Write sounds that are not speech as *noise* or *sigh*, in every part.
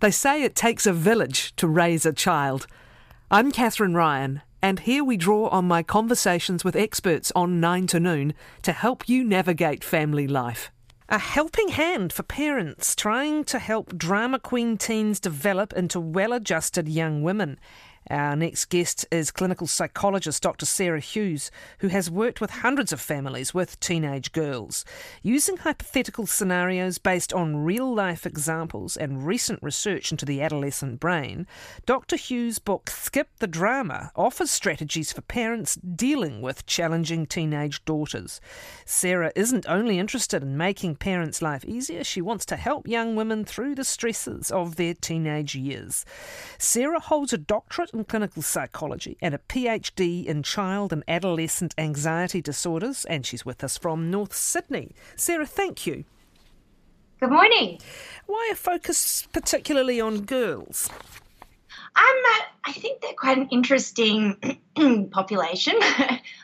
They say it takes a village to raise a child. I'm Kathryn Ryan, and here we draw on my conversations with experts on 9 to noon to help you navigate family life. A helping hand for parents trying to help drama queen teens develop into well adjusted young women. Our next guest is clinical psychologist Dr. Sarah Hughes, who has worked with hundreds of families with teenage girls. Using hypothetical scenarios based on real life examples and recent research into the adolescent brain, Dr. Hughes' book Skip the Drama offers strategies for parents dealing with challenging teenage daughters. Sarah isn't only interested in making parents' life easier, she wants to help young women through the stresses of their teenage years. Sarah holds a doctorate in clinical psychology and a PhD in child and adolescent anxiety disorders, and she's with us from North Sydney. Sarah, thank you. Good morning. Why a focus particularly on girls? Um, I think they're quite an interesting *clears throat* population. *laughs*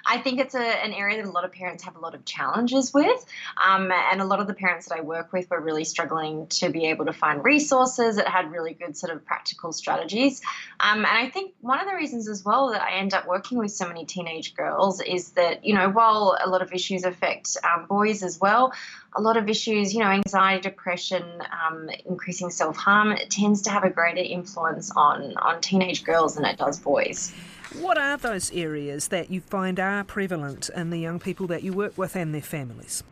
I think it's a, an area that a lot of parents have a lot of challenges with. Um, and a lot of the parents that I work with were really struggling to be able to find resources that had really good sort of practical strategies. Um, and I think one of the reasons as well that I end up working with so many teenage girls is that, you know, while a lot of issues affect um, boys as well, a lot of issues, you know, anxiety, depression, um, increasing self harm, tends to have a greater influence on, on teenage girls than it does boys. What are those areas that you find are prevalent in the young people that you work with and their families?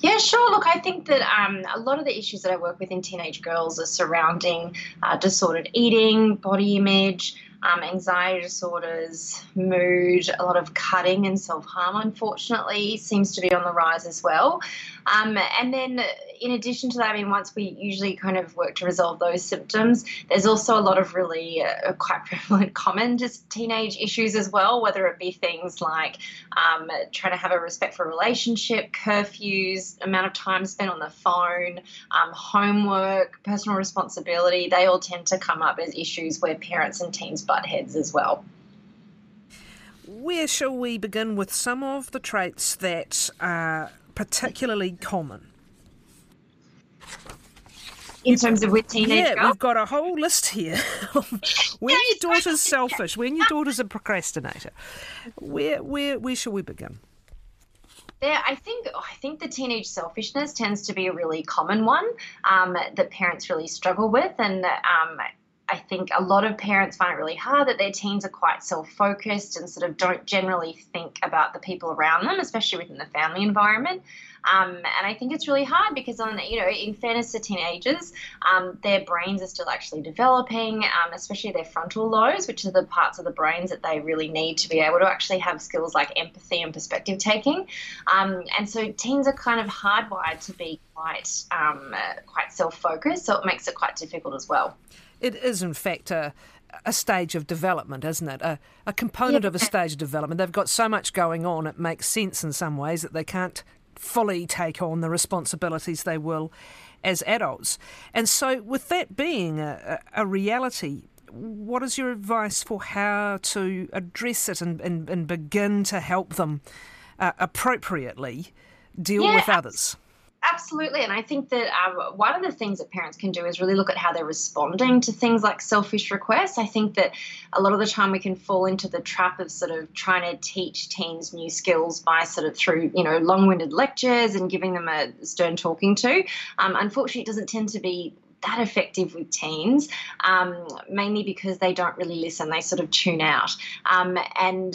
Yeah, sure. Look, I think that um, a lot of the issues that I work with in teenage girls are surrounding uh, disordered eating, body image, um, anxiety disorders, mood, a lot of cutting and self harm, unfortunately, seems to be on the rise as well. Um, and then, in addition to that, I mean, once we usually kind of work to resolve those symptoms, there's also a lot of really uh, quite *laughs* prevalent common just teenage issues as well, whether it be things like um, trying to have a respectful relationship, curfews, amount of time spent on the phone, um, homework, personal responsibility. They all tend to come up as issues where parents and teens butt heads as well. Where shall we begin with some of the traits that are particularly common? in terms of with teenage yeah, girls? we've got a whole list here. when your daughter's selfish, when your daughter's a procrastinator, where where where shall we begin? There, I think I think the teenage selfishness tends to be a really common one um, that parents really struggle with, and um, I think a lot of parents find it really hard that their teens are quite self focused and sort of don't generally think about the people around them, especially within the family environment. Um, and I think it's really hard because, on you know, in fairness to teenagers, um, their brains are still actually developing, um, especially their frontal lobes, which are the parts of the brains that they really need to be able to actually have skills like empathy and perspective taking. Um, and so teens are kind of hardwired to be quite um, quite self focused, so it makes it quite difficult as well it is in fact a a stage of development, isn't it? A, a component yeah. of a stage of development. They've got so much going on, it makes sense in some ways that they can't fully take on the responsibilities they will as adults. And so, with that being a, a reality, what is your advice for how to address it and, and, and begin to help them uh, appropriately deal yeah. with others? Absolutely. And I think that um, one of the things that parents can do is really look at how they're responding to things like selfish requests. I think that a lot of the time we can fall into the trap of sort of trying to teach teens new skills by sort of through, you know, long winded lectures and giving them a stern talking to. Um, unfortunately, it doesn't tend to be that effective with teens, um, mainly because they don't really listen. They sort of tune out. Um, and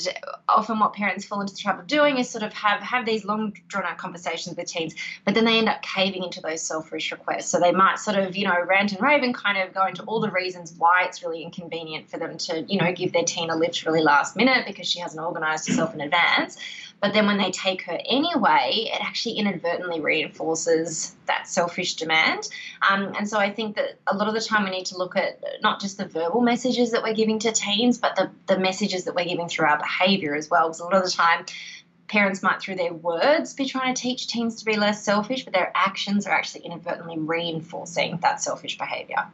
often, what parents fall into the of doing is sort of have, have these long, drawn out conversations with teens, but then they end up caving into those selfish requests. So they might sort of, you know, rant and rave and kind of go into all the reasons why it's really inconvenient for them to, you know, give their teen a lift really last minute because she hasn't organized herself in advance. But then when they take her anyway, it actually inadvertently reinforces that selfish demand. Um, and so I think that a lot of the time we need to look at not just the verbal messages that we're giving to teens, but the, the messages that we're giving through our behavior as well. Because a lot of the time, parents might, through their words, be trying to teach teens to be less selfish, but their actions are actually inadvertently reinforcing that selfish behavior.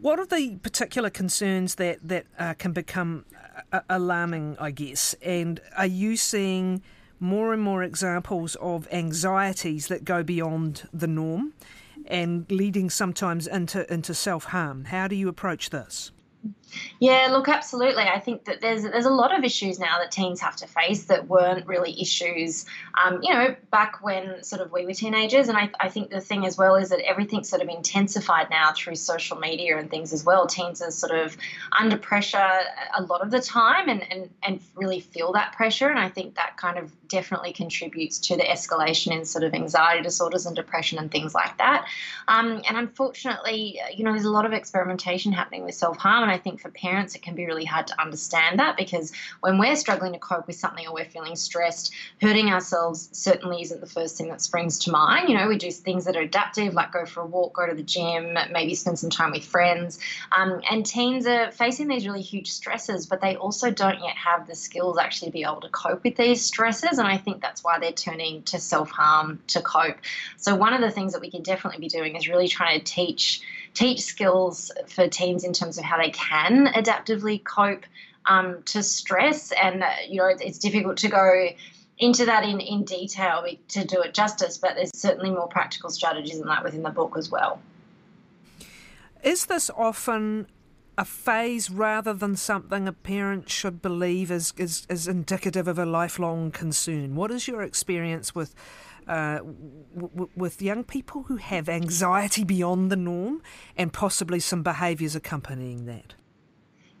What are the particular concerns that that uh, can become uh, alarming? I guess, and are you seeing more and more examples of anxieties that go beyond the norm, and leading sometimes into into self harm? How do you approach this? Yeah, look, absolutely. I think that there's there's a lot of issues now that teens have to face that weren't really issues, um, you know, back when sort of we were teenagers. And I, I think the thing as well is that everything's sort of intensified now through social media and things as well. Teens are sort of under pressure a lot of the time and, and, and really feel that pressure. And I think that kind of definitely contributes to the escalation in sort of anxiety disorders and depression and things like that. Um, and unfortunately, you know, there's a lot of experimentation happening with self harm. And I think for parents, it can be really hard to understand that because when we're struggling to cope with something or we're feeling stressed, hurting ourselves certainly isn't the first thing that springs to mind. You know, we do things that are adaptive, like go for a walk, go to the gym, maybe spend some time with friends. Um, and teens are facing these really huge stresses, but they also don't yet have the skills actually to be able to cope with these stresses. And I think that's why they're turning to self harm to cope. So, one of the things that we can definitely be doing is really trying to teach teach skills for teens in terms of how they can adaptively cope um, to stress. And, uh, you know, it's, it's difficult to go into that in, in detail to do it justice, but there's certainly more practical strategies than that within the book as well. Is this often a phase rather than something a parent should believe is, is, is indicative of a lifelong concern? What is your experience with uh, w- with young people who have anxiety beyond the norm and possibly some behaviours accompanying that?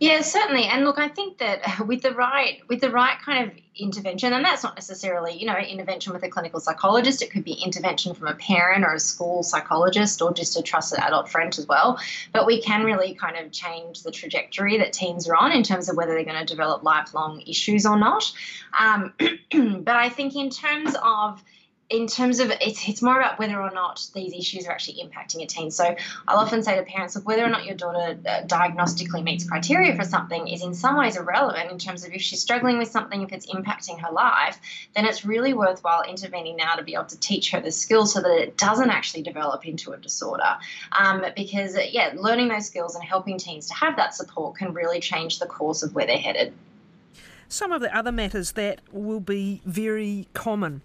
Yeah, certainly. And look, I think that *laughs* with the right with the right kind of intervention, and that's not necessarily, you know, intervention with a clinical psychologist. It could be intervention from a parent or a school psychologist or just a trusted adult friend as well. But we can really kind of change the trajectory that teens are on in terms of whether they're going to develop lifelong issues or not. Um, *clears throat* but I think in terms of in terms of it's, it's more about whether or not these issues are actually impacting a teen. So I'll often say to parents, look, whether or not your daughter uh, diagnostically meets criteria for something is in some ways irrelevant in terms of if she's struggling with something, if it's impacting her life, then it's really worthwhile intervening now to be able to teach her the skills so that it doesn't actually develop into a disorder. Um, because, uh, yeah, learning those skills and helping teens to have that support can really change the course of where they're headed. Some of the other matters that will be very common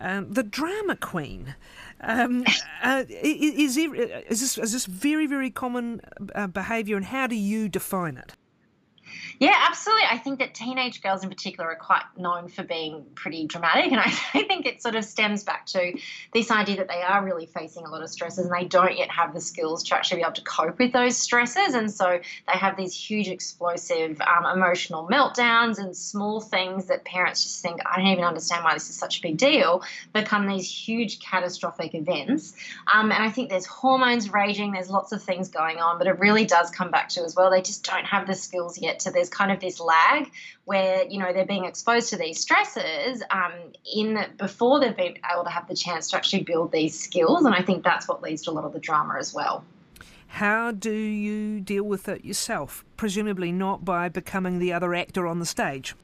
um, the drama queen. Um, uh, is, is, this, is this very, very common uh, behaviour, and how do you define it? Yeah, absolutely. I think that teenage girls in particular are quite known for being pretty dramatic. And *laughs* I, I, think it sort of stems back to this idea that they are really facing a lot of stresses and they don't yet have the skills to actually be able to cope with those stresses. And so they have these huge, explosive um, emotional meltdowns and small things that parents just think, I don't even understand why this is such a big deal, become these huge catastrophic events. Um, and I think there's hormones raging, there's lots of things going on, but it really does come back to as well, they just don't have the skills yet to there's kind of this lag where you know they're being exposed to these stresses um, in before they've been able to have the chance to actually build these skills, and I think that's what leads to a lot of the drama as well. How do you deal with it yourself? Presumably not by becoming the other actor on the stage.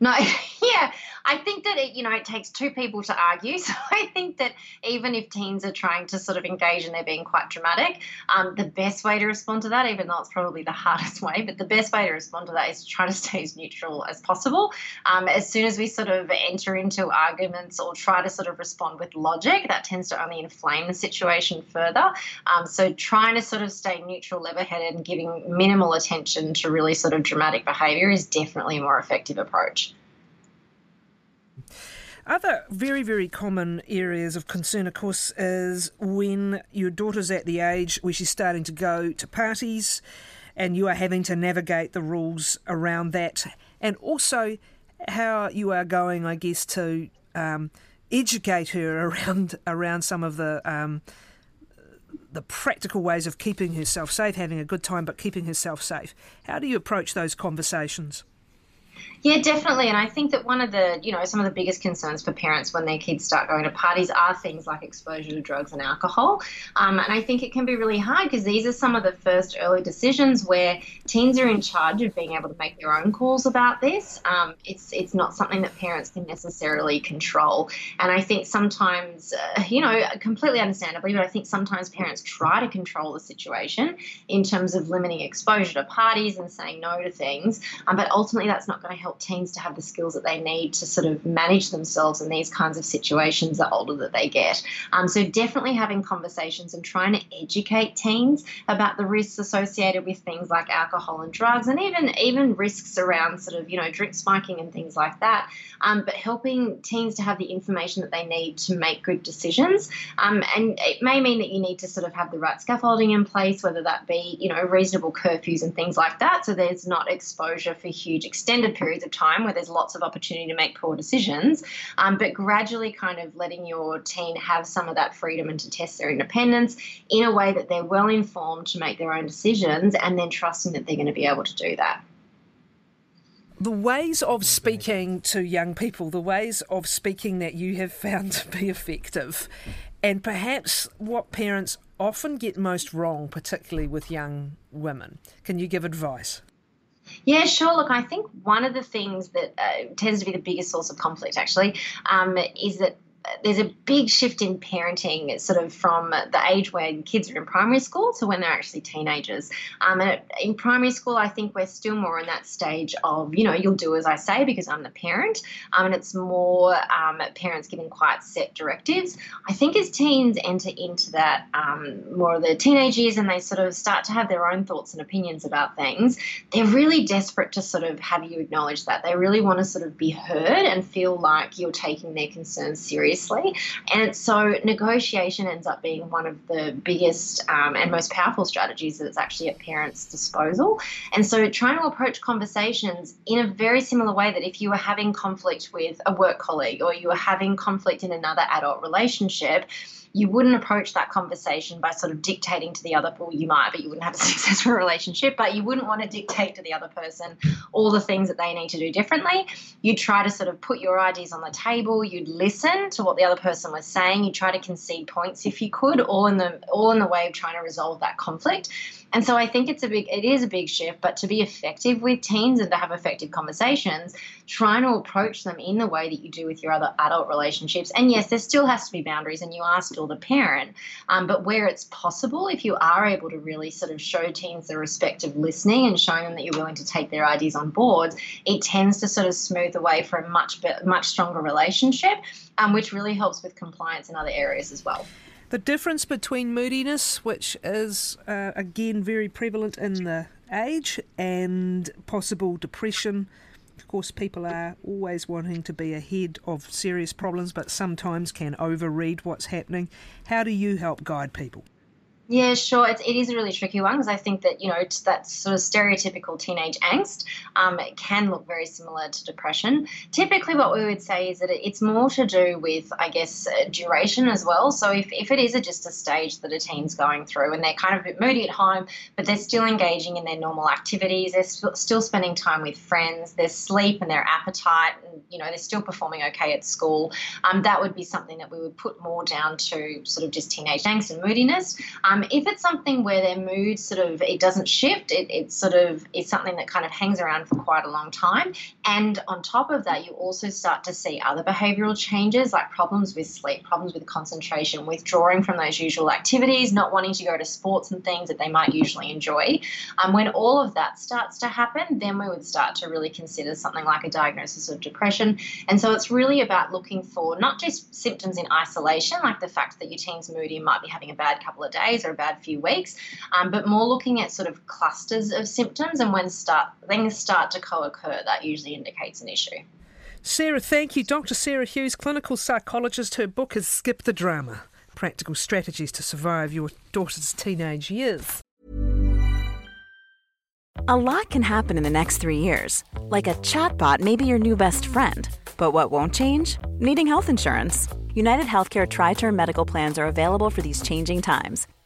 No, *laughs* yeah, I think that it, you know it takes two people to argue. *laughs* So I think that even if teens are trying to sort of engage and they're being quite dramatic, um, the best way to respond to that, even though it's probably the *laughs* hardest way, but the best way to respond to that is to try to stay as neutral as possible. Um, as soon as we sort of enter into arguments or try to sort of respond with logic, that tends to only inflame the situation further. Um, so trying to sort of stay neutral, level-headed, and giving minimal attention to really sort of dramatic behaviour is definitely a more effective approach. Other very, very common areas of concern, of course, is when your daughter's at the age where she's starting to go to parties and you are having to navigate the rules around that, and also how you are going, I guess, to um, educate her *laughs* around around some of the um, the practical ways of keeping herself safe, having a good time, but keeping herself safe. How do you approach those conversations? Yeah, definitely. And I think that one of the, you know, some of the biggest concerns for parents when their kids start going to parties are things like exposure to drugs and alcohol. Um, and I think it can be really hard because these are some of the first early decisions where teens are in charge of being able to make their own calls about this. Um, it's it's not something that parents can necessarily control. And I think sometimes, uh, you know, completely understandably, but I think sometimes parents try to control the situation in terms of limiting exposure to parties and saying no to things. Um, but ultimately, that's not going to help help teens to have the skills that they need to sort of manage themselves in these kinds of situations the older that they get. Um, so definitely having conversations and trying to educate teens about the risks associated with things like alcohol and drugs, and even even risks around sort of you know drink spiking and things like that. Um, but helping teens to have the information that they need to make good decisions. Um, and it may mean that you need to sort of have the right scaffolding in place, whether that be you know reasonable curfews and things like that, so there's not exposure for huge extended periods of time where there's lots of opportunity to make poor decisions, um, but gradually kind of letting your teen have some of that freedom and to test their independence in a way that they're well informed to make their own decisions and then trusting that they're going to be able to do that the ways of speaking to young people, the ways of speaking that you have found *laughs* to be effective, and perhaps what parents often get most wrong, particularly with young women. Can you give advice? Yeah, sure. Look, I think one of the things that uh, tends to be the biggest source of conflict actually um, is that there's a big shift in parenting sort of from the age when kids are in primary school to when they're actually teenagers. Um, and in primary school, I think we're still more in that stage of, you know, you'll do as I say because I'm the parent. Um, and it's more um, parents giving quite set directives. I think as teens enter into that um, more of the teenage years and they sort of start to have their own thoughts and opinions about things, they're really desperate to sort of have you acknowledge that. They really want to sort of be heard and feel like you're taking their concerns seriously And so negotiation ends up being one of the biggest um, and most powerful strategies that's actually at parents' disposal. And so trying to approach conversations in a very similar way that if you were having conflict with a work colleague or you were having conflict in another adult relationship, you wouldn't approach that conversation by sort of dictating to the other well you might but you wouldn't have a *laughs* successful relationship but you wouldn't want to dictate to the other person all the things that they need to do differently. You'd try to sort of put your ideas on the table you'd listen to what the other person was saying you'd try to concede points if you could all in the all in the way of trying to resolve that conflict and so I think it's a big, it is a big shift. But to be effective with teens and to have effective conversations, trying to approach them in the way that you do with your other adult relationships. And yes, there still has to be boundaries, and you are still the parent. Um, but where it's possible, if you are able to really sort of show teens the respect of listening and showing them that you're willing to take their ideas on board, it tends to sort of smooth the way for a much much stronger relationship, um, which really helps with compliance in other areas as well. The difference between moodiness, which is uh, again very prevalent in the age, and possible depression. Of course, people are always wanting to be ahead of serious problems, but sometimes can overread what's happening. How do you help guide people? Yeah, sure. It's, it is a really tricky one because I think that, you know, that sort of stereotypical teenage angst um, can look very similar to depression. Typically, what we would say is that it's more to do with, I guess, uh, duration as well. So if, if it is a, just a stage that a teen's going through and they're kind of a bit moody at home, but they're still engaging in their normal activities, they're sp- still spending time with friends, their sleep and their appetite, and, you know, they're still performing okay at school, um, that would be something that we would put more down to sort of just teenage angst and moodiness. Um, if it's something where their mood sort of it doesn't shift, it, it sort of is something that kind of hangs around for quite a long time. And on top of that, you also start to see other behavioural changes like problems with sleep, problems with concentration, withdrawing from those usual activities, not wanting to go to sports and things that they might usually enjoy. Um, when all of that starts to happen, then we would start to really consider something like a diagnosis of depression. And so it's really about looking for not just symptoms in isolation, like the fact that your teen's moody might be having a bad couple of days or a bad few weeks, um, but more looking at sort of clusters of symptoms and when start things start to co-occur, that usually indicates an issue. Sarah, thank you. Dr. Sarah Hughes, clinical psychologist. Her book is Skip the Drama Practical Strategies to Survive Your Daughter's Teenage Years. A lot can happen in the next three years. Like a chatbot may be your new best friend. But what won't change? Needing health insurance. United Healthcare Tri Term Medical Plans are available for these changing times